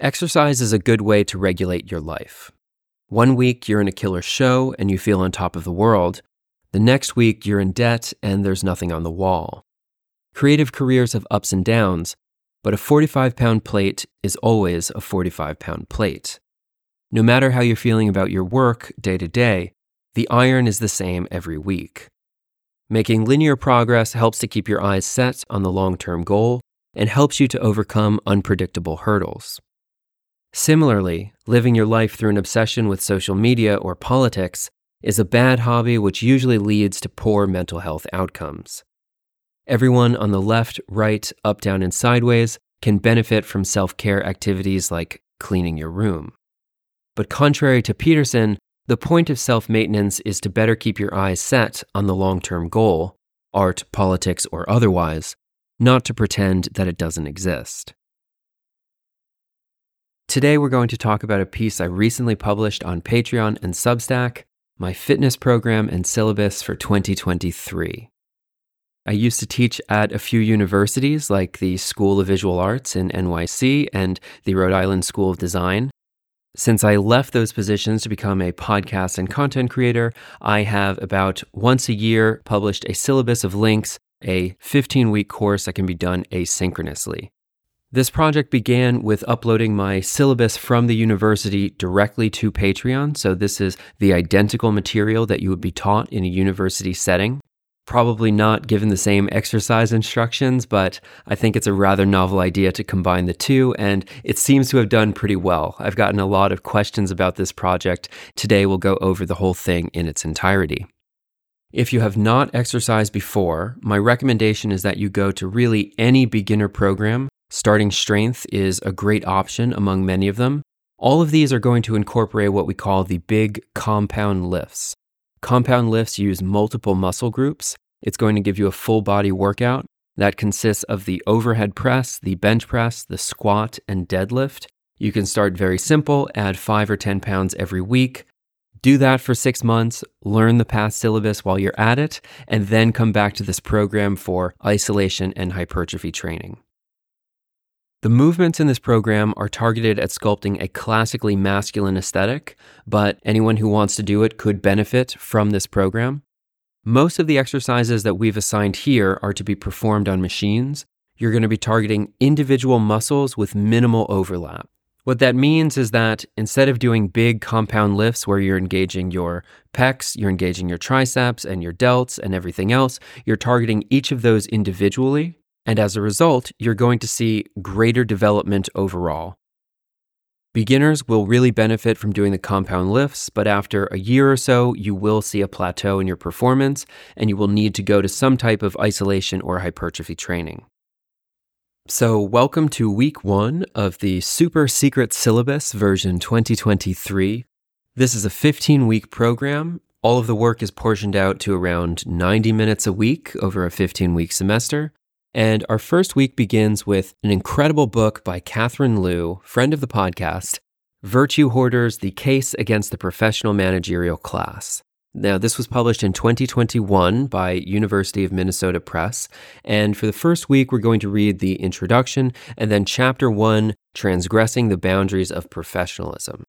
Exercise is a good way to regulate your life. One week you're in a killer show and you feel on top of the world. The next week you're in debt and there's nothing on the wall. Creative careers have ups and downs, but a 45 pound plate is always a 45 pound plate. No matter how you're feeling about your work day to day, the iron is the same every week. Making linear progress helps to keep your eyes set on the long term goal and helps you to overcome unpredictable hurdles. Similarly, living your life through an obsession with social media or politics is a bad hobby which usually leads to poor mental health outcomes. Everyone on the left, right, up, down, and sideways can benefit from self care activities like cleaning your room. But contrary to Peterson, the point of self maintenance is to better keep your eyes set on the long term goal, art, politics, or otherwise, not to pretend that it doesn't exist. Today, we're going to talk about a piece I recently published on Patreon and Substack my fitness program and syllabus for 2023. I used to teach at a few universities like the School of Visual Arts in NYC and the Rhode Island School of Design. Since I left those positions to become a podcast and content creator, I have about once a year published a syllabus of links, a 15 week course that can be done asynchronously. This project began with uploading my syllabus from the university directly to Patreon. So, this is the identical material that you would be taught in a university setting. Probably not given the same exercise instructions, but I think it's a rather novel idea to combine the two, and it seems to have done pretty well. I've gotten a lot of questions about this project. Today, we'll go over the whole thing in its entirety. If you have not exercised before, my recommendation is that you go to really any beginner program Starting strength is a great option among many of them. All of these are going to incorporate what we call the big compound lifts. Compound lifts use multiple muscle groups. It's going to give you a full body workout that consists of the overhead press, the bench press, the squat, and deadlift. You can start very simple, add five or 10 pounds every week. Do that for six months, learn the past syllabus while you're at it, and then come back to this program for isolation and hypertrophy training. The movements in this program are targeted at sculpting a classically masculine aesthetic, but anyone who wants to do it could benefit from this program. Most of the exercises that we've assigned here are to be performed on machines. You're going to be targeting individual muscles with minimal overlap. What that means is that instead of doing big compound lifts where you're engaging your pecs, you're engaging your triceps and your delts and everything else, you're targeting each of those individually and as a result, you're going to see greater development overall. Beginners will really benefit from doing the compound lifts, but after a year or so, you will see a plateau in your performance and you will need to go to some type of isolation or hypertrophy training. So, welcome to week one of the Super Secret Syllabus version 2023. This is a 15 week program. All of the work is portioned out to around 90 minutes a week over a 15 week semester. And our first week begins with an incredible book by Catherine Liu, friend of the podcast, Virtue Hoarders The Case Against the Professional Managerial Class. Now, this was published in 2021 by University of Minnesota Press. And for the first week, we're going to read the introduction and then chapter one, Transgressing the Boundaries of Professionalism.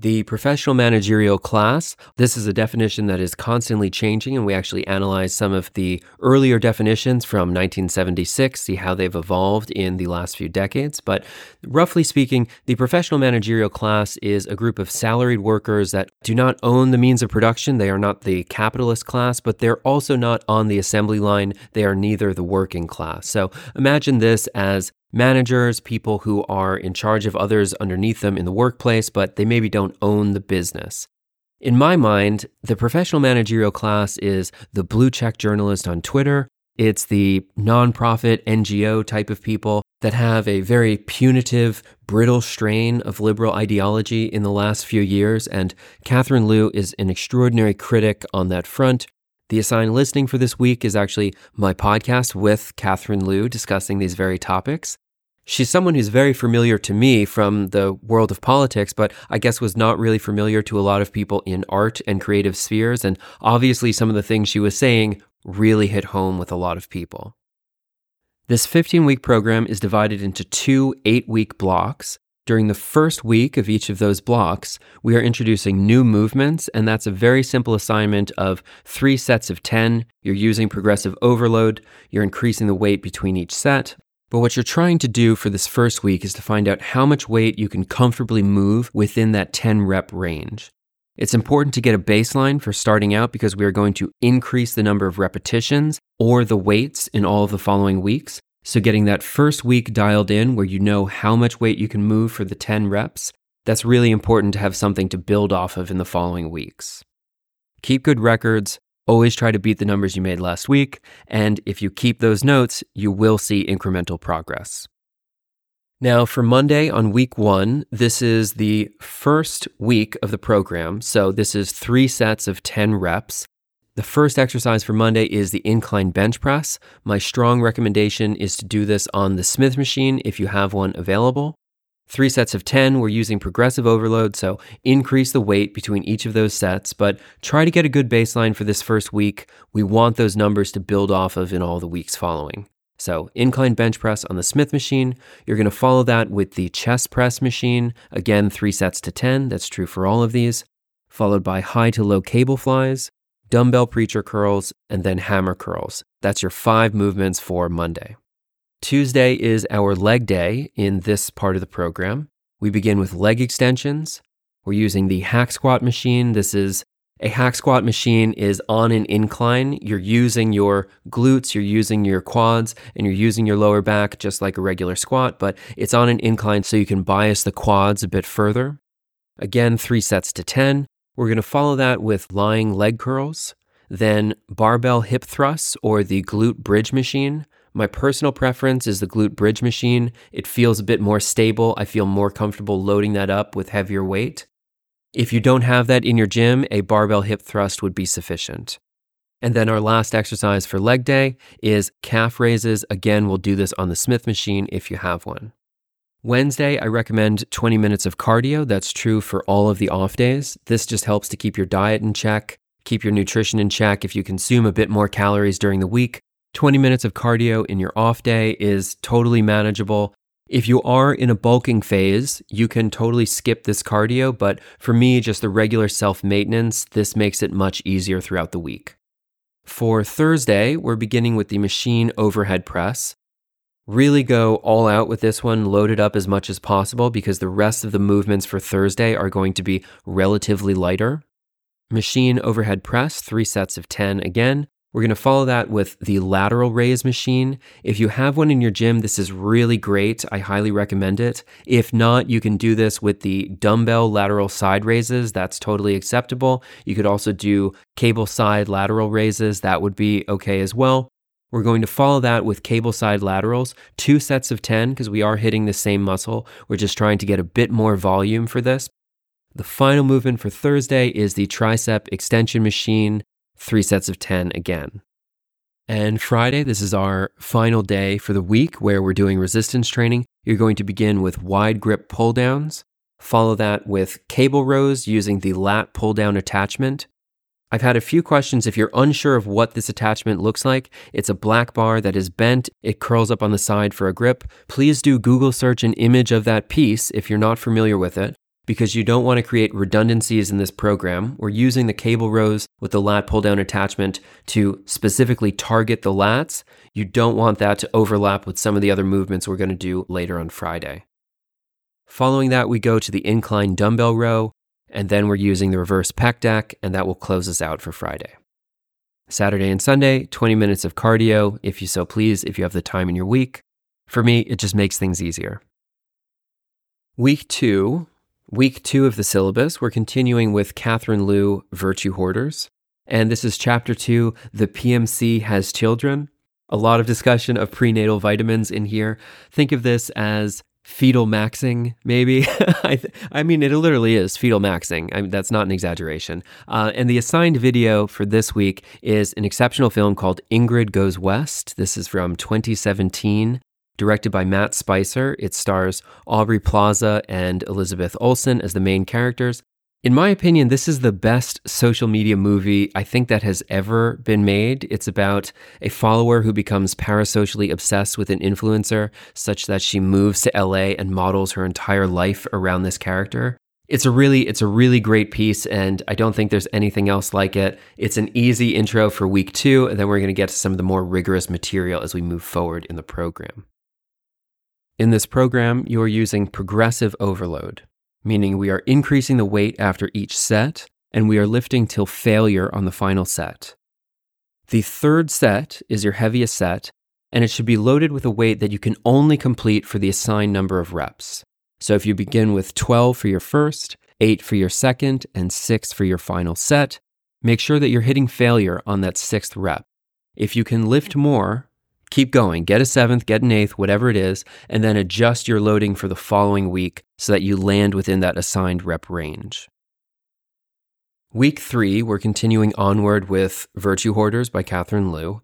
The professional managerial class, this is a definition that is constantly changing, and we actually analyze some of the earlier definitions from 1976, see how they've evolved in the last few decades. But roughly speaking, the professional managerial class is a group of salaried workers that do not own the means of production. They are not the capitalist class, but they're also not on the assembly line. They are neither the working class. So imagine this as managers, people who are in charge of others underneath them in the workplace, but they maybe don't own the business. In my mind, the professional managerial class is the blue check journalist on Twitter. It's the nonprofit NGO type of people that have a very punitive, brittle strain of liberal ideology in the last few years. And Catherine Liu is an extraordinary critic on that front. The assigned listening for this week is actually my podcast with Catherine Liu discussing these very topics. She's someone who's very familiar to me from the world of politics, but I guess was not really familiar to a lot of people in art and creative spheres. And obviously, some of the things she was saying really hit home with a lot of people. This 15 week program is divided into two eight week blocks. During the first week of each of those blocks, we are introducing new movements, and that's a very simple assignment of three sets of 10. You're using progressive overload, you're increasing the weight between each set. But what you're trying to do for this first week is to find out how much weight you can comfortably move within that 10 rep range. It's important to get a baseline for starting out because we are going to increase the number of repetitions or the weights in all of the following weeks. So, getting that first week dialed in where you know how much weight you can move for the 10 reps, that's really important to have something to build off of in the following weeks. Keep good records, always try to beat the numbers you made last week, and if you keep those notes, you will see incremental progress. Now, for Monday on week one, this is the first week of the program. So, this is three sets of 10 reps. The first exercise for Monday is the incline bench press. My strong recommendation is to do this on the Smith machine if you have one available. Three sets of 10, we're using progressive overload, so increase the weight between each of those sets, but try to get a good baseline for this first week. We want those numbers to build off of in all the weeks following. So, incline bench press on the Smith machine. You're going to follow that with the chest press machine. Again, three sets to 10. That's true for all of these. Followed by high to low cable flies dumbbell preacher curls, and then hammer curls. That's your five movements for Monday. Tuesday is our leg day in this part of the program. We begin with leg extensions. We're using the hack squat machine. This is a hack squat machine is on an incline. You're using your glutes, you're using your quads, and you're using your lower back just like a regular squat, but it's on an incline so you can bias the quads a bit further. Again, three sets to 10. We're going to follow that with lying leg curls, then barbell hip thrusts or the glute bridge machine. My personal preference is the glute bridge machine. It feels a bit more stable. I feel more comfortable loading that up with heavier weight. If you don't have that in your gym, a barbell hip thrust would be sufficient. And then our last exercise for leg day is calf raises. Again, we'll do this on the Smith machine if you have one. Wednesday, I recommend 20 minutes of cardio. That's true for all of the off days. This just helps to keep your diet in check, keep your nutrition in check. If you consume a bit more calories during the week, 20 minutes of cardio in your off day is totally manageable. If you are in a bulking phase, you can totally skip this cardio, but for me, just the regular self maintenance, this makes it much easier throughout the week. For Thursday, we're beginning with the machine overhead press. Really go all out with this one, load it up as much as possible because the rest of the movements for Thursday are going to be relatively lighter. Machine overhead press, three sets of 10 again. We're going to follow that with the lateral raise machine. If you have one in your gym, this is really great. I highly recommend it. If not, you can do this with the dumbbell lateral side raises. That's totally acceptable. You could also do cable side lateral raises. That would be okay as well. We're going to follow that with cable side laterals, two sets of 10 because we are hitting the same muscle. We're just trying to get a bit more volume for this. The final movement for Thursday is the tricep extension machine, three sets of 10 again. And Friday, this is our final day for the week where we're doing resistance training. You're going to begin with wide grip pull downs, follow that with cable rows using the lat pull down attachment, I've had a few questions. If you're unsure of what this attachment looks like, it's a black bar that is bent, it curls up on the side for a grip. Please do Google search an image of that piece if you're not familiar with it, because you don't want to create redundancies in this program. We're using the cable rows with the lat pull down attachment to specifically target the lats. You don't want that to overlap with some of the other movements we're going to do later on Friday. Following that, we go to the incline dumbbell row. And then we're using the reverse pec deck, and that will close us out for Friday. Saturday and Sunday, 20 minutes of cardio, if you so please, if you have the time in your week. For me, it just makes things easier. Week two, week two of the syllabus, we're continuing with Catherine Liu, Virtue Hoarders. And this is chapter two The PMC Has Children. A lot of discussion of prenatal vitamins in here. Think of this as fetal maxing, maybe. I, th- I mean, it literally is fetal maxing. I mean, that's not an exaggeration. Uh, and the assigned video for this week is an exceptional film called Ingrid Goes West. This is from 2017, directed by Matt Spicer. It stars Aubrey Plaza and Elizabeth Olsen as the main characters. In my opinion, this is the best social media movie I think that has ever been made. It's about a follower who becomes parasocially obsessed with an influencer such that she moves to LA and models her entire life around this character. It's a really it's a really great piece and I don't think there's anything else like it. It's an easy intro for week 2 and then we're going to get to some of the more rigorous material as we move forward in the program. In this program, you are using progressive overload meaning we are increasing the weight after each set and we are lifting till failure on the final set. The third set is your heaviest set, and it should be loaded with a weight that you can only complete for the assigned number of reps. So if you begin with 12 for your first, 8 for your second, and 6 for your final set, make sure that you're hitting failure on that sixth rep. If you can lift more, keep going, get a seventh, get an eighth, whatever it is, and then adjust your loading for the following week so that you land within that assigned rep range. Week three, we're continuing onward with Virtue Hoarders by Catherine Liu.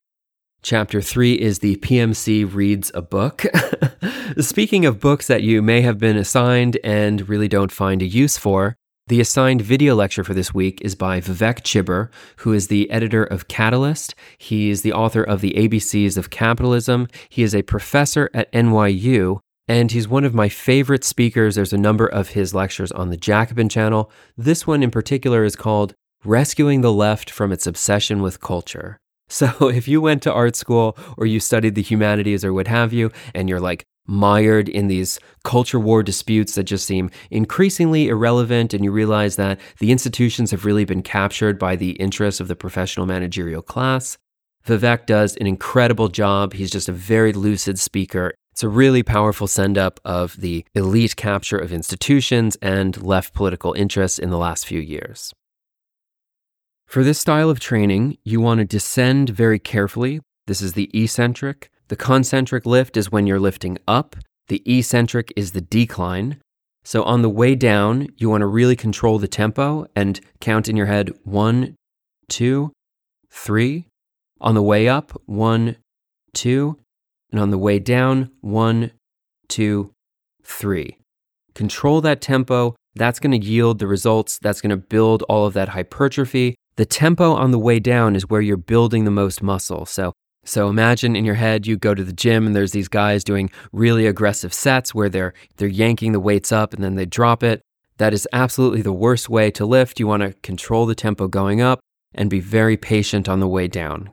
Chapter three is the PMC reads a book. Speaking of books that you may have been assigned and really don't find a use for, the assigned video lecture for this week is by Vivek Chibber, who is the editor of Catalyst. He is the author of The ABCs of Capitalism. He is a professor at NYU, and he's one of my favorite speakers. There's a number of his lectures on the Jacobin channel. This one in particular is called Rescuing the Left from Its Obsession with Culture. So, if you went to art school or you studied the humanities or what have you, and you're like, mired in these culture war disputes that just seem increasingly irrelevant, and you realize that the institutions have really been captured by the interests of the professional managerial class. Vivek does an incredible job. He's just a very lucid speaker. It's a really powerful send up of the elite capture of institutions and left political interests in the last few years. For this style of training, you want to descend very carefully. This is the eccentric. The concentric lift is when you're lifting up, the eccentric is the decline. So on the way down, you want to really control the tempo and count in your head one, two, three. On the way up, one, two. And on the way down, one, two, three. Control that tempo. That's going to yield the results. That's going to build all of that hypertrophy. The tempo on the way down is where you're building the most muscle. So so imagine in your head you go to the gym and there's these guys doing really aggressive sets where they're they're yanking the weights up and then they drop it. That is absolutely the worst way to lift. You want to control the tempo going up and be very patient on the way down.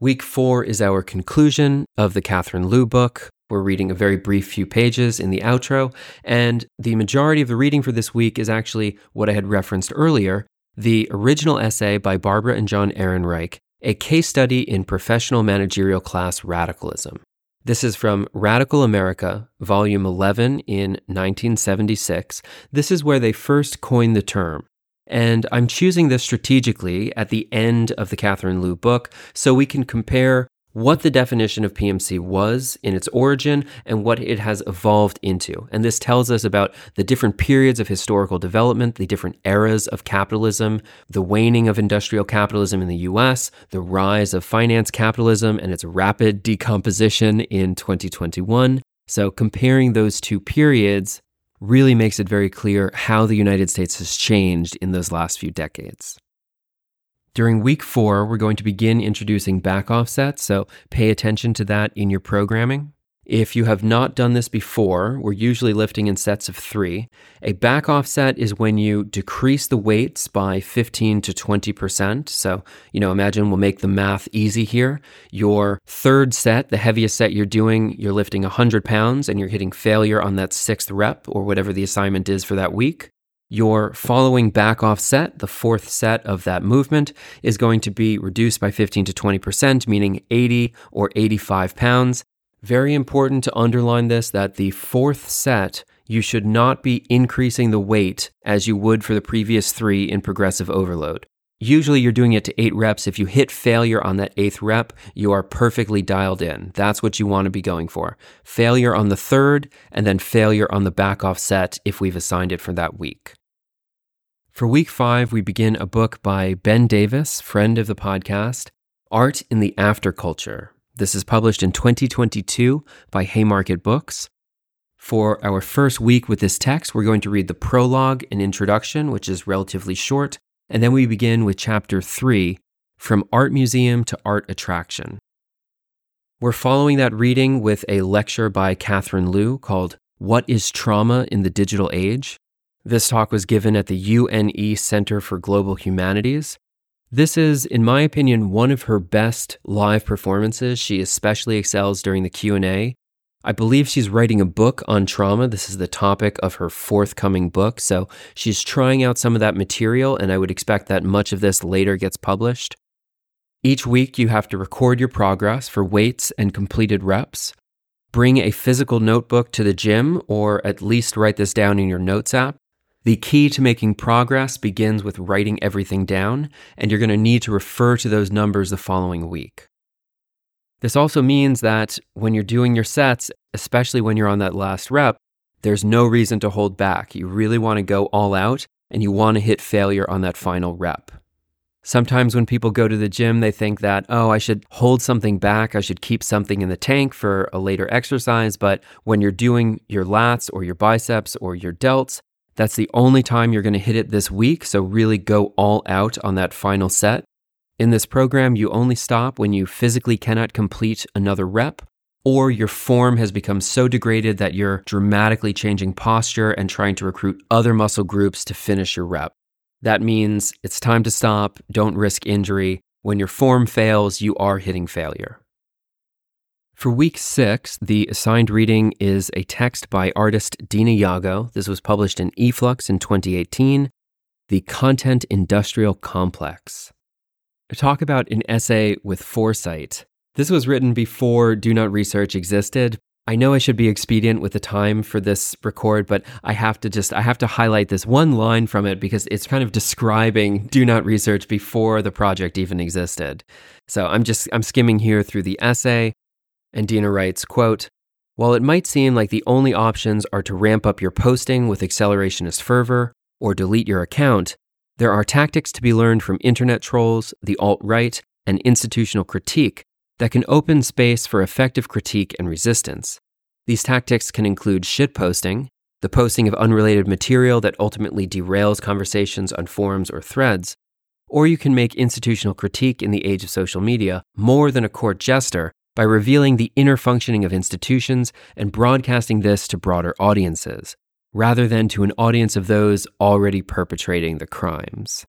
Week 4 is our conclusion of the Catherine Liu book. We're reading a very brief few pages in the outro, and the majority of the reading for this week is actually what I had referenced earlier the original essay by Barbara and John Ehrenreich a case study in professional managerial class radicalism. This is from Radical America, Volume 11 in 1976. This is where they first coined the term. And I'm choosing this strategically at the end of the Catherine Liu book so we can compare what the definition of PMC was in its origin and what it has evolved into. And this tells us about the different periods of historical development, the different eras of capitalism, the waning of industrial capitalism in the US, the rise of finance capitalism and its rapid decomposition in 2021. So, comparing those two periods really makes it very clear how the United States has changed in those last few decades. During week four, we're going to begin introducing back offsets, so pay attention to that in your programming. If you have not done this before, we're usually lifting in sets of three. A back offset is when you decrease the weights by 15 to 20%. So, you know, imagine we'll make the math easy here. Your third set, the heaviest set you're doing, you're lifting 100 pounds and you're hitting failure on that sixth rep or whatever the assignment is for that week. Your following back off set, the fourth set of that movement, is going to be reduced by 15 to 20%, meaning 80 or 85 pounds. Very important to underline this that the fourth set, you should not be increasing the weight as you would for the previous three in progressive overload. Usually you're doing it to eight reps. If you hit failure on that eighth rep, you are perfectly dialed in. That's what you want to be going for. Failure on the third, and then failure on the back off set if we've assigned it for that week. For week five, we begin a book by Ben Davis, friend of the podcast, Art in the Afterculture. This is published in 2022 by Haymarket Books. For our first week with this text, we're going to read the prologue and introduction, which is relatively short, and then we begin with chapter 3 From Art Museum to Art Attraction. We're following that reading with a lecture by Catherine Liu called What is Trauma in the Digital Age? This talk was given at the UNE Center for Global Humanities. This is, in my opinion, one of her best live performances. She especially excels during the Q&A I believe she's writing a book on trauma. This is the topic of her forthcoming book. So she's trying out some of that material, and I would expect that much of this later gets published. Each week, you have to record your progress for weights and completed reps. Bring a physical notebook to the gym, or at least write this down in your notes app. The key to making progress begins with writing everything down, and you're going to need to refer to those numbers the following week. This also means that when you're doing your sets, especially when you're on that last rep, there's no reason to hold back. You really want to go all out and you want to hit failure on that final rep. Sometimes when people go to the gym, they think that, oh, I should hold something back. I should keep something in the tank for a later exercise. But when you're doing your lats or your biceps or your delts, that's the only time you're going to hit it this week. So really go all out on that final set. In this program, you only stop when you physically cannot complete another rep, or your form has become so degraded that you're dramatically changing posture and trying to recruit other muscle groups to finish your rep. That means it's time to stop, don't risk injury. When your form fails, you are hitting failure. For week six, the assigned reading is a text by artist Dena Yago. This was published in eFlux in 2018, The Content Industrial Complex talk about an essay with foresight. This was written before Do Not Research existed. I know I should be expedient with the time for this record, but I have to just I have to highlight this one line from it because it's kind of describing Do Not Research before the project even existed. So I'm just I'm skimming here through the essay and Dena writes, quote, while it might seem like the only options are to ramp up your posting with accelerationist fervor or delete your account, there are tactics to be learned from internet trolls, the alt right, and institutional critique that can open space for effective critique and resistance. These tactics can include shitposting, the posting of unrelated material that ultimately derails conversations on forums or threads, or you can make institutional critique in the age of social media more than a court jester by revealing the inner functioning of institutions and broadcasting this to broader audiences rather than to an audience of those already perpetrating the crimes.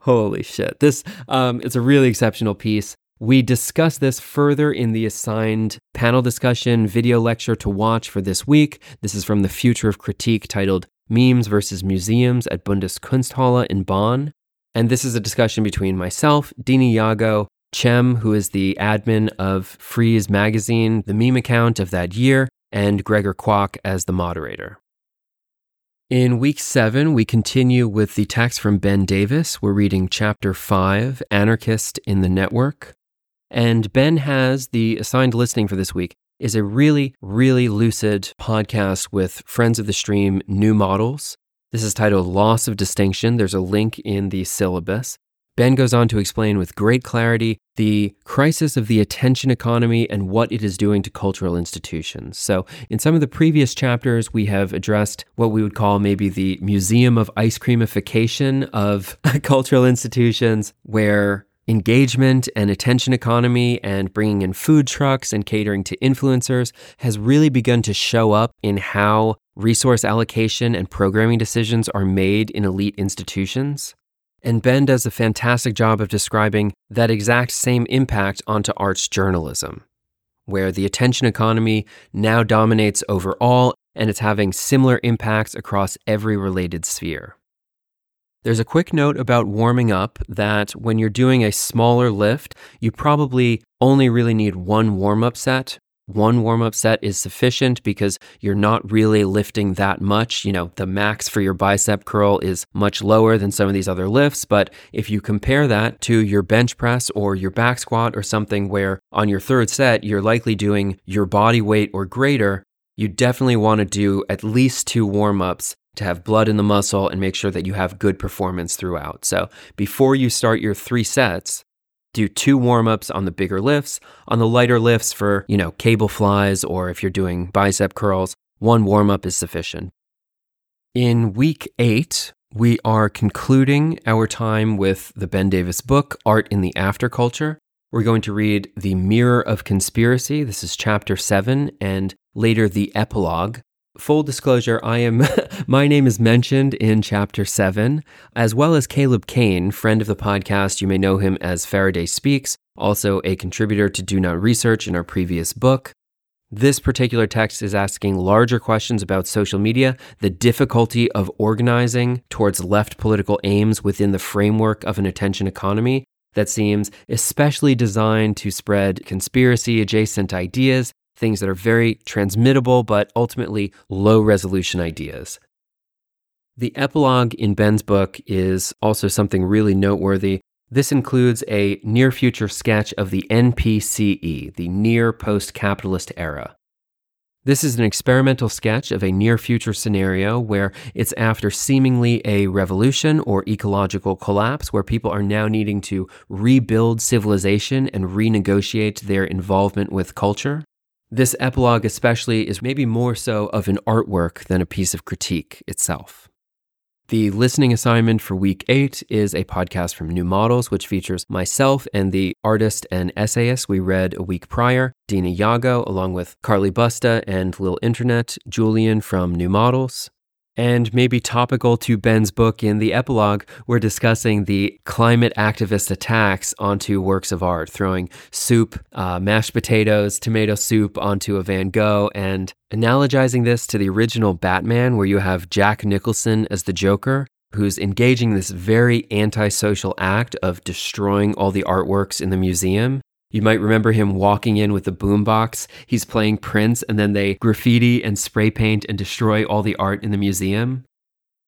Holy shit. This um, is a really exceptional piece. We discuss this further in the assigned panel discussion video lecture to watch for this week. This is from the Future of Critique titled Memes versus Museums at Bundeskunsthalle in Bonn. And this is a discussion between myself, Dena Yago, Cem, who is the admin of Freeze magazine, the meme account of that year, and Gregor Kwok as the moderator. In week seven, we continue with the text from Ben Davis. We're reading chapter five, Anarchist in the Network. And Ben has the assigned listening for this week is a really, really lucid podcast with friends of the stream, New Models. This is titled Loss of Distinction. There's a link in the syllabus. Ben goes on to explain with great clarity the crisis of the attention economy and what it is doing to cultural institutions. So, in some of the previous chapters, we have addressed what we would call maybe the museum of ice creamification of cultural institutions, where engagement and attention economy and bringing in food trucks and catering to influencers has really begun to show up in how resource allocation and programming decisions are made in elite institutions. And Ben does a fantastic job of describing that exact same impact onto arts journalism, where the attention economy now dominates overall and it's having similar impacts across every related sphere. There's a quick note about warming up that when you're doing a smaller lift, you probably only really need one warm up set one warm up set is sufficient because you're not really lifting that much. You know, the max for your bicep curl is much lower than some of these other lifts. But if you compare that to your bench press or your back squat or something where on your third set, you're likely doing your body weight or greater, you definitely want to do at least two warm ups to have blood in the muscle and make sure that you have good performance throughout. So before you start your three sets, do two warm ups on the bigger lifts. On the lighter lifts for, you know, cable flies or if you're doing bicep curls, one warm up is sufficient. In week eight, we are concluding our time with the Ben Davis book, Art in the Afterculture. We're going to read The Mirror of Conspiracy. This is chapter seven, and later the epilogue. Full disclosure, I am my name is mentioned in chapter 7, as well as Caleb Cain, friend of the podcast. You may know him as Faraday Speaks, also a contributor to Do Not Research in our previous book. This particular text is asking larger questions about social media, the difficulty of organizing towards left political aims within the framework of an attention economy that seems especially designed to spread conspiracy adjacent ideas, things that are very transmittable but ultimately low resolution ideas. The epilogue in Ben's book is also something really noteworthy. This includes a near future sketch of the NPCE, the near post capitalist era. This is an experimental sketch of a near future scenario where it's after seemingly a revolution or ecological collapse, where people are now needing to rebuild civilization and renegotiate their involvement with culture. This epilogue, especially, is maybe more so of an artwork than a piece of critique itself. The listening assignment for week eight is a podcast from New Models, which features myself and the artist and essayist we read a week prior, Dena Yago, along with Carly Busta and Lil Internet, Julian from New Models. And maybe topical to Ben's book in the epilogue, we're discussing the climate activist attacks onto works of art, throwing soup, uh, mashed potatoes, tomato soup onto a Van Gogh, and analogizing this to the original Batman, where you have Jack Nicholson as the Joker, who's engaging this very antisocial act of destroying all the artworks in the museum you might remember him walking in with a boombox. He's playing Prince, and then they graffiti and spray paint and destroy all the art in the museum.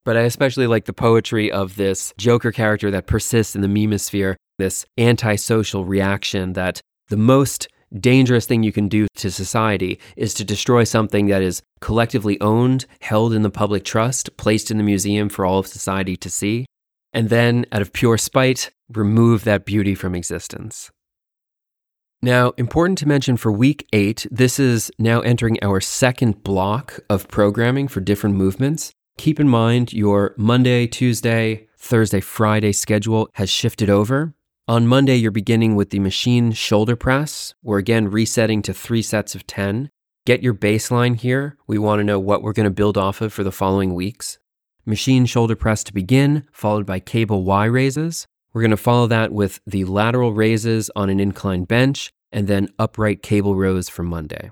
But I especially like the poetry of this Joker character that persists in the memosphere, this antisocial reaction that the most dangerous thing you can do to society is to destroy something that is collectively owned, held in the public trust, placed in the museum for all of society to see, and then, out of pure spite, remove that beauty from existence. Now, important to mention for week eight, this is now entering our second block of programming for different movements. Keep in mind your Monday, Tuesday, Thursday, Friday schedule has shifted over. On Monday, you're beginning with the machine shoulder press. We're again resetting to three sets of 10. Get your baseline here. We want to know what we're going to build off of for the following weeks. Machine shoulder press to begin, followed by cable Y raises. We're going to follow that with the lateral raises on an inclined bench and then upright cable rows for Monday.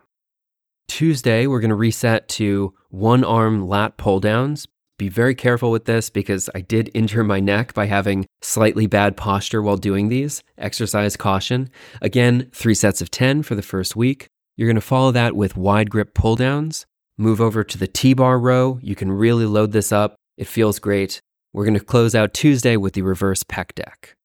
Tuesday, we're going to reset to one arm lat pull downs. Be very careful with this because I did injure my neck by having slightly bad posture while doing these. Exercise caution. Again, three sets of 10 for the first week. You're going to follow that with wide grip pull downs. Move over to the T bar row. You can really load this up. It feels great. We're going to close out Tuesday with the reverse pec deck.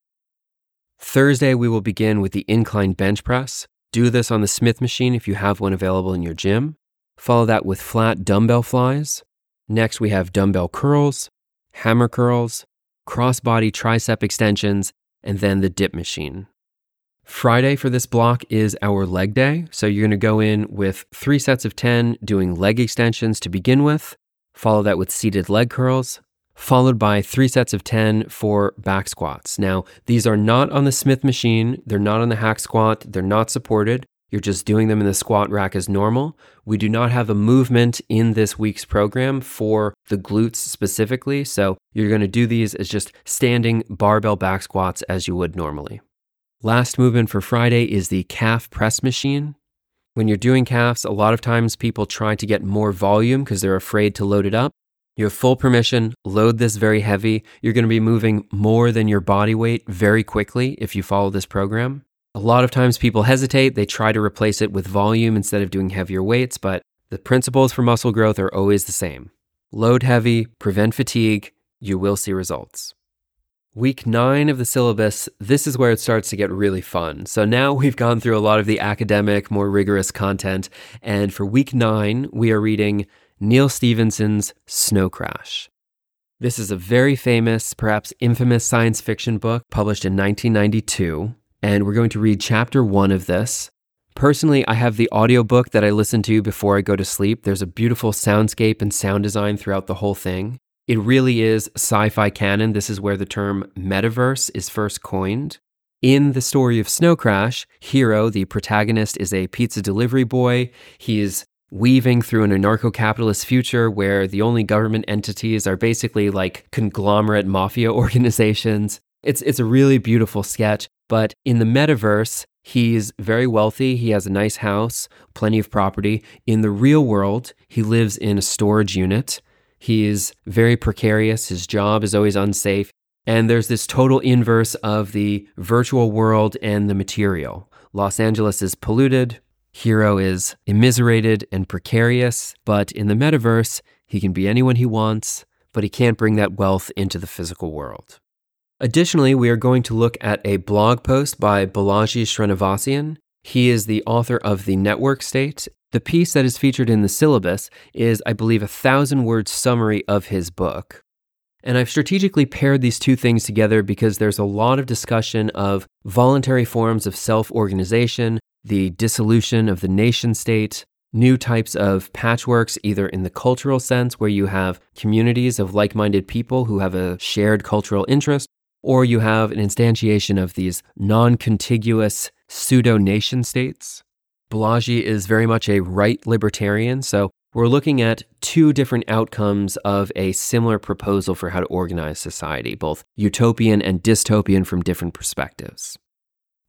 Thursday, we will begin with the incline bench press. Do this on the Smith machine if you have one available in your gym. Follow that with flat dumbbell flies. Next, we have dumbbell curls, hammer curls, crossbody tricep extensions, and then the dip machine. Friday for this block is our leg day. So you're going to go in with three sets of 10 doing leg extensions to begin with. Follow that with seated leg curls, followed by three sets of 10 for back squats. Now, these are not on the Smith machine, they're not on the hack squat, they're not supported. You're just doing them in the squat rack as normal. We do not have a movement in this week's program for the glutes specifically. So you're going to do these as just standing barbell back squats as you would normally. Last movement for Friday is the calf press machine. When you're doing calves, a lot of times people try to get more volume because they're afraid to load it up. You have full permission, load this very heavy. You're going to be moving more than your body weight very quickly if you follow this program. A lot of times people hesitate, they try to replace it with volume instead of doing heavier weights, but the principles for muscle growth are always the same. Load heavy, prevent fatigue, you will see results. Week nine of the syllabus, this is where it starts to get really fun. So now we've gone through a lot of the academic, more rigorous content. And for week nine, we are reading Neal Stephenson's Snow Crash. This is a very famous, perhaps infamous science fiction book published in 1992, and we're going to read chapter one of this Personally, I have the audiobook that I listen to before I go to sleep. There's a beautiful soundscape and sound design throughout the whole thing. It really is sci fi canon. This is where the term metaverse is first coined. In the story of Snow Crash, Hiro, the protagonist, is a pizza delivery boy. He is weaving through an anarcho capitalist future where the only government entities are basically like conglomerate mafia organizations. It's, it's a really beautiful sketch. But in the metaverse, he's very wealthy. He has a nice house, plenty of property. In the real world, he lives in a storage unit. He's very precarious. His job is always unsafe. And there's this total inverse of the virtual world and the material. Los Angeles is polluted. Hiro is immiserated and precarious. But in the metaverse, he can be anyone he wants, but he can't bring that wealth into the physical world. Additionally, we are going to look at a blog post by Balaji Srinivasan. He is the author of The Network State the piece that is featured in the syllabus is, I believe, a thousand word summary of his book. And I've strategically paired these two things together because there's a lot of discussion of voluntary forms of self organization, the dissolution of the nation state, new types of patchworks, either in the cultural sense, where you have communities of like minded people who have a shared cultural interest, or you have an instantiation of these non contiguous pseudo nation states. Balaji is very much a right libertarian, so we're looking at two different outcomes of a similar proposal for how to organize society, both utopian and dystopian from different perspectives.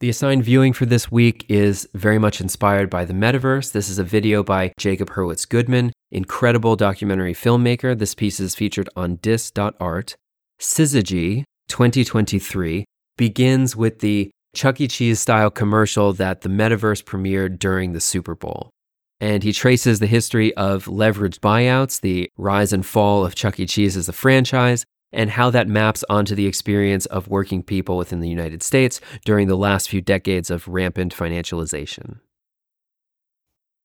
The assigned viewing for this week is very much inspired by the metaverse. This is a video by Jacob Hurwitz Goodman, incredible documentary filmmaker. This piece is featured on dis.art. Syzygy 2023 begins with the Chuck E. Cheese style commercial that the metaverse premiered during the Super Bowl. And he traces the history of leveraged buyouts, the rise and fall of Chuck E. Cheese as a franchise, and how that maps onto the experience of working people within the United States during the last few decades of rampant financialization.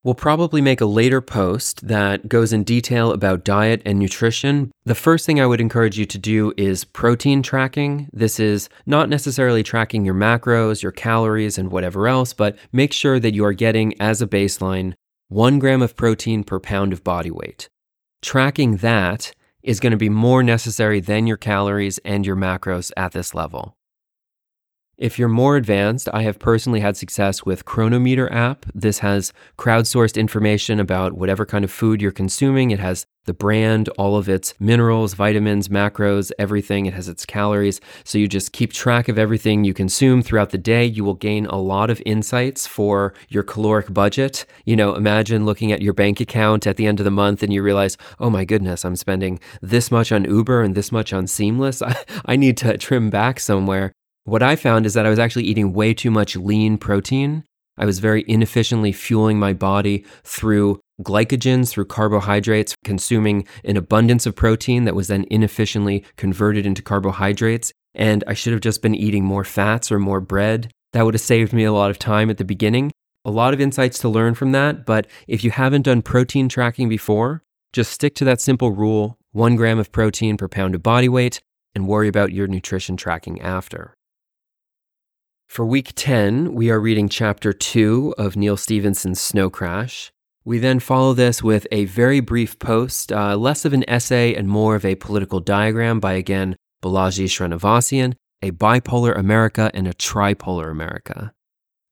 We'll probably make a later post that goes in detail about diet and nutrition. The first thing I would encourage you to do is protein tracking. This is not necessarily tracking your macros, your calories, and whatever else, but make sure that you are getting, as a baseline, one gram of protein per pound of body weight. Tracking that is going to be more necessary than your calories and your macros at this level. If you're more advanced, I have personally had success with Cronometer app. This has crowdsourced information about whatever kind of food you're consuming. It has the brand, all of its minerals, vitamins, macros, everything. It has its calories. So you just keep track of everything you consume throughout the day. You will gain a lot of insights for your caloric budget. You know, imagine looking at your bank account at the end of the month and you realize, oh my goodness, I'm spending this much on Uber and this much on Seamless. I, I need to trim back somewhere. What I found is that I was actually eating way too much lean protein. I was very inefficiently fueling my body through glycogens, through carbohydrates, consuming an abundance of protein that was then inefficiently converted into carbohydrates. And I should have just been eating more fats or more bread. That would have saved me a lot of time at the beginning. A lot of insights to learn from that. But if you haven't done protein tracking before, just stick to that simple rule one gram of protein per pound of body weight and worry about your nutrition tracking after. For week 10, we are reading chapter 2 of Neal Stephenson's Snow Crash. We then follow this with a very brief post, uh, less of an essay and more of a political diagram by again Balaji Srinivasan, a bipolar America and a tripolar America.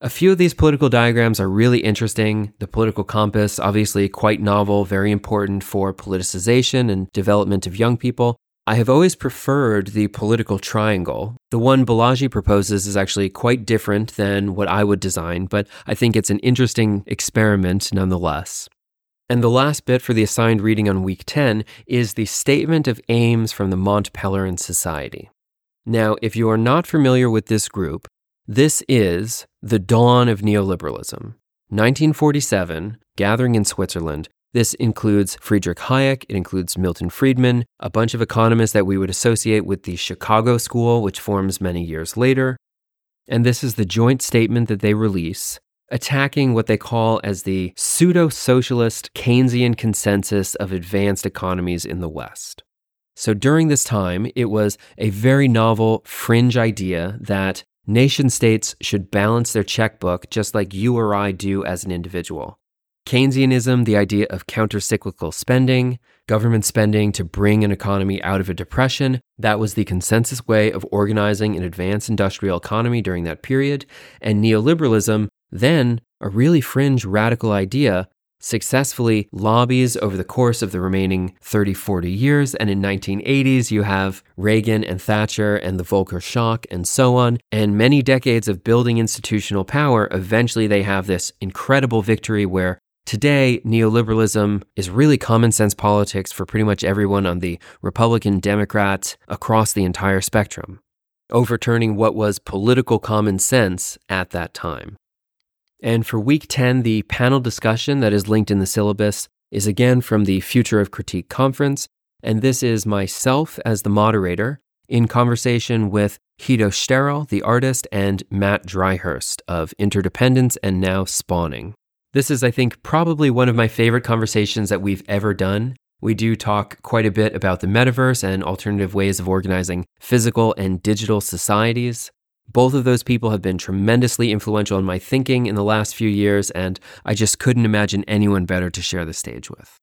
A few of these political diagrams are really interesting. The political compass, obviously quite novel, very important for politicization and development of young people. I have always preferred the political triangle. The one Balaji proposes is actually quite different than what I would design, but I think it's an interesting experiment nonetheless. And the last bit for the assigned reading on week 10 is the Statement of Aims from the Mont Pelerin Society. Now, if you are not familiar with this group, this is the dawn of neoliberalism. 1947, gathering in Switzerland, this includes Friedrich Hayek, it includes Milton Friedman, a bunch of economists that we would associate with the Chicago School, which forms many years later. And this is the joint statement that they release, attacking what they call as the pseudo socialist Keynesian consensus of advanced economies in the West. So during this time, it was a very novel fringe idea that nation states should balance their checkbook just like you or I do as an individual. Keynesianism, the idea of countercyclical spending, government spending to bring an economy out of a depression, that was the consensus way of organizing an advanced industrial economy during that period. And neoliberalism, then a really fringe radical idea, successfully lobbies over the course of the remaining 30, 40 years. And in 1980s, you have Reagan and Thatcher and the Volcker shock and so on. And many decades of building institutional power, eventually they have this incredible victory where Today, neoliberalism is really common sense politics for pretty much everyone on the Republican, Democrat, across the entire spectrum, overturning what was political common sense at that time. And for week 10, the panel discussion that is linked in the syllabus is again from the Future of Critique conference. And this is myself as the moderator in conversation with Hito Steyerl, the artist, and Matt Dryhurst of Interdependence and Now Spawning. This is, I think, probably one of my favorite conversations that we've ever done. We do talk quite a bit about the metaverse and alternative ways of organizing physical and digital societies. Both of those people have been tremendously influential in my thinking in the last few years, and I just couldn't imagine anyone better to share the stage with.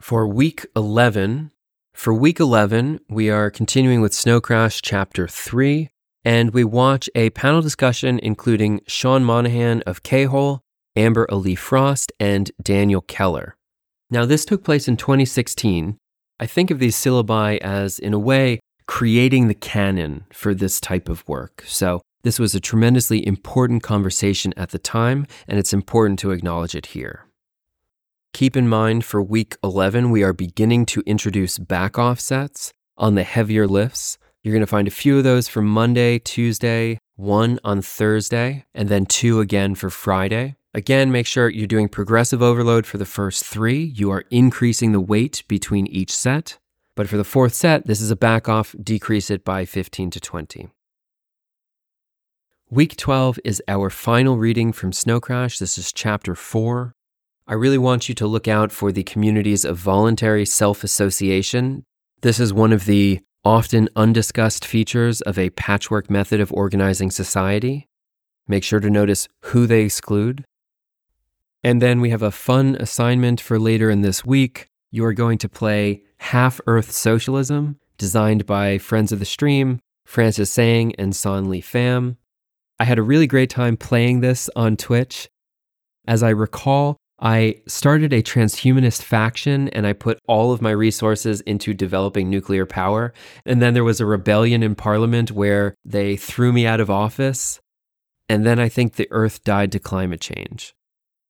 For week 11, for week 11, we are continuing with Snow Crash Chapter 3, and we watch a panel discussion including Sean Monahan of K-Hole, Amber A'Lee Frost, and Daniel Keller. Now, this took place in 2016. I think of these syllabi as, in a way, creating the canon for this type of work. So, this was a tremendously important conversation at the time, and it's important to acknowledge it here. Keep in mind for week 11, we are beginning to introduce back offsets on the heavier lifts. You're going to find a few of those for Monday, Tuesday, one on Thursday, and then two again for Friday. Again, make sure you're doing progressive overload for the first three. You are increasing the weight between each set. But for the fourth set, this is a back off, decrease it by 15 to 20. Week 12 is our final reading from Snow Crash. This is chapter 4. I really want you to look out for the communities of voluntary self association. This is one of the often undiscussed features of a patchwork method of organizing society. Make sure to notice who they exclude. And then we have a fun assignment for later in this week. You are going to play Half Earth Socialism, designed by friends of the stream, Francis Tseng and Son La Pham. I had a really great time playing this on Twitch. As I recall, I started a transhumanist faction and I put all of my resources into developing nuclear power. And then there was a rebellion in parliament where they threw me out of office. And then I think the earth died to climate change.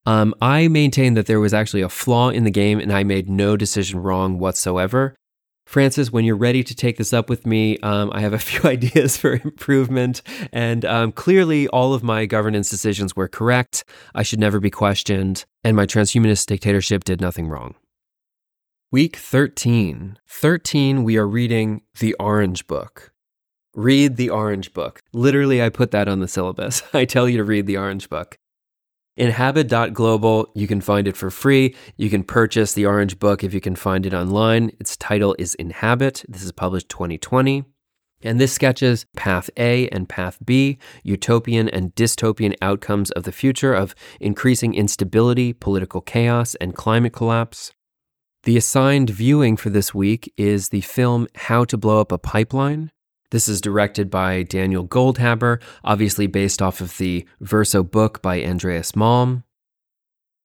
Um, I maintain that there was actually a flaw in the game and I made no decision wrong whatsoever. Francis, when you're ready to take this up with me, um, I have a few ideas for improvement. And um, clearly, all of my governance decisions were correct. I should never be questioned. And my transhumanist dictatorship did nothing wrong. Week 13. 13, we are reading The Orange Book. Read The Orange Book. Literally, I put that on the syllabus. I tell you to read The Orange Book. Inhabit.global, you can find it for free. You can purchase the Orange Book if you can find it online. Its title is Inhabit. This is published 2020. And this sketches path A and path B, utopian and dystopian outcomes of the future of increasing instability, political chaos, and climate collapse. The assigned viewing for this week is the film How to Blow Up a Pipeline, this is directed by Daniel Goldhaber, obviously based off of the Verso book by Andreas Malm.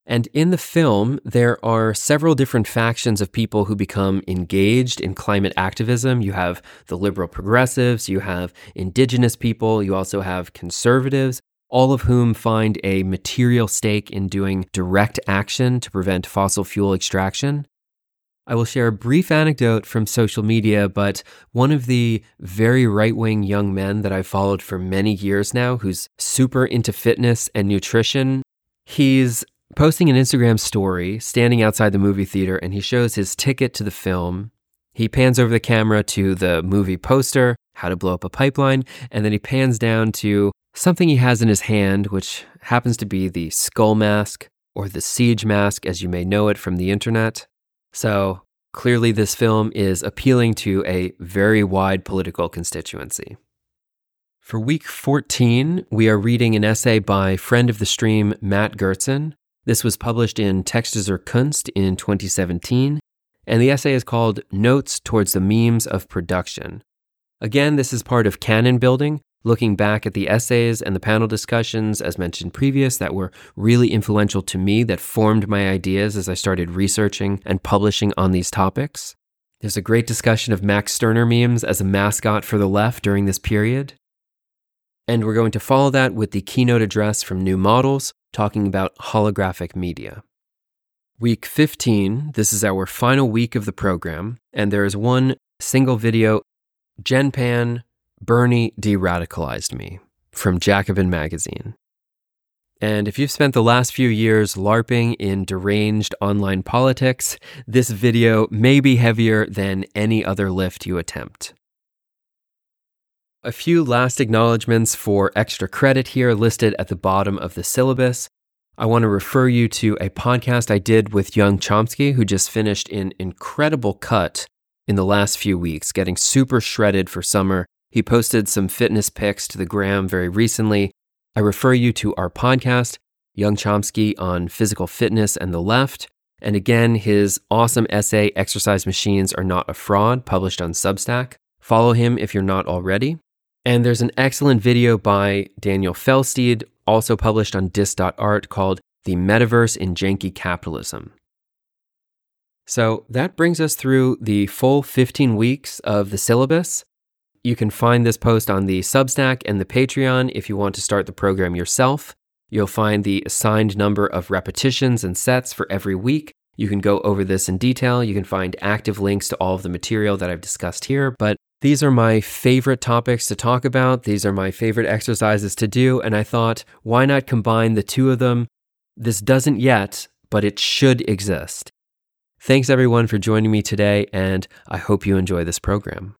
And in the film, there are several different factions of people who become engaged in climate activism. You have the liberal progressives, you have indigenous people, you also have conservatives, all of whom find a material stake in doing direct action to prevent fossil fuel extraction. I will share a brief anecdote from social media, but one of the very right wing young men that I've followed for many years now, who's super into fitness and nutrition, he's posting an Instagram story standing outside the movie theater and he shows his ticket to the film. He pans over the camera to the movie poster, How to Blow Up a Pipeline, and then he pans down to something he has in his hand, which happens to be the skull mask or the siege mask, as you may know it from the internet. So clearly, this film is appealing to a very wide political constituency. For week 14, we are reading an essay by friend of the stream, Matt Gertzen. This was published in Texte zur Kunst in 2017, and the essay is called Notes Towards the Memes of Production. Again, this is part of canon building, looking back at the essays and the panel discussions, as mentioned previous, that were really influential to me, that formed my ideas as I started researching and publishing on these topics. There's a great discussion of Max Stirner memes as a mascot for the left during this period. And we're going to follow that with the keynote address from New Models, talking about holographic media. Week 15, this is our final week of the program, and there is one single video Genpan Bernie de radicalized me from Jacobin Magazine. And if you've spent the last few years LARPing in deranged online politics, this video may be heavier than any other lift you attempt. A few last acknowledgments for extra credit here listed at the bottom of the syllabus. I want to refer you to a podcast I did with Young Chomsky, who just finished an incredible cut in the last few weeks, getting super shredded for summer. He posted some fitness pics to the gram very recently. I refer you to our podcast, Young Chomsky on physical fitness and the left. And again, his awesome essay, Exercise Machines Are Not a Fraud, published on Substack. Follow him if you're not already. And there's an excellent video by Daniel Felstead, also published on dis.art, called The Metaverse in Janky Capitalism. So that brings us through the full 15 weeks of the syllabus. You can find this post on the Substack and the Patreon if you want to start the program yourself. You'll find the assigned number of repetitions and sets for every week. You can go over this in detail. You can find active links to all of the material that I've discussed here. But these are my favorite topics to talk about. These are my favorite exercises to do. And I thought, why not combine the two of them? This doesn't yet, but it should exist. Thanks everyone for joining me today, and I hope you enjoy this program.